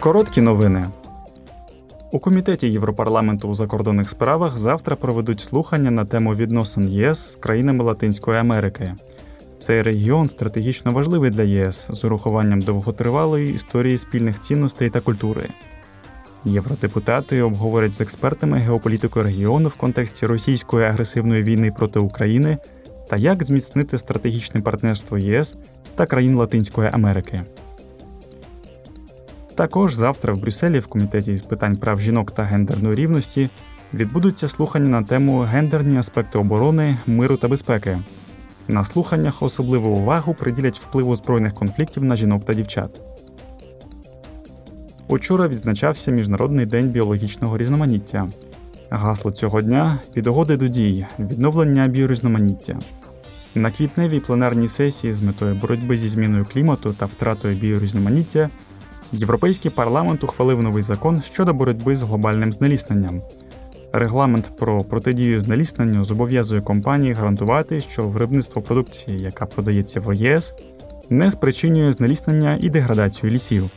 Короткі новини. У комітеті Європарламенту у закордонних справах завтра проведуть слухання на тему відносин ЄС з країнами Латинської Америки. Цей регіон стратегічно важливий для ЄС з урахуванням довготривалої історії спільних цінностей та культури. Євродепутати обговорять з експертами геополітику регіону в контексті російської агресивної війни проти України та як зміцнити стратегічне партнерство ЄС та країн Латинської Америки. Також завтра в Брюсселі в комітеті з питань прав жінок та гендерної рівності відбудуться слухання на тему гендерні аспекти оборони, миру та безпеки. На слуханнях особливу увагу приділять впливу збройних конфліктів на жінок та дівчат. Учора відзначався Міжнародний день біологічного різноманіття. Гасло цього дня від угоди до дій, відновлення біорізноманіття. На квітневій пленарній сесії з метою боротьби зі зміною клімату та втратою біорізноманіття Європейський парламент ухвалив новий закон щодо боротьби з глобальним знелісненням. Регламент про протидію знелісненню зобов'язує компанії гарантувати, що виробництво продукції, яка продається в ЄС, не спричинює знеліснення і деградацію лісів.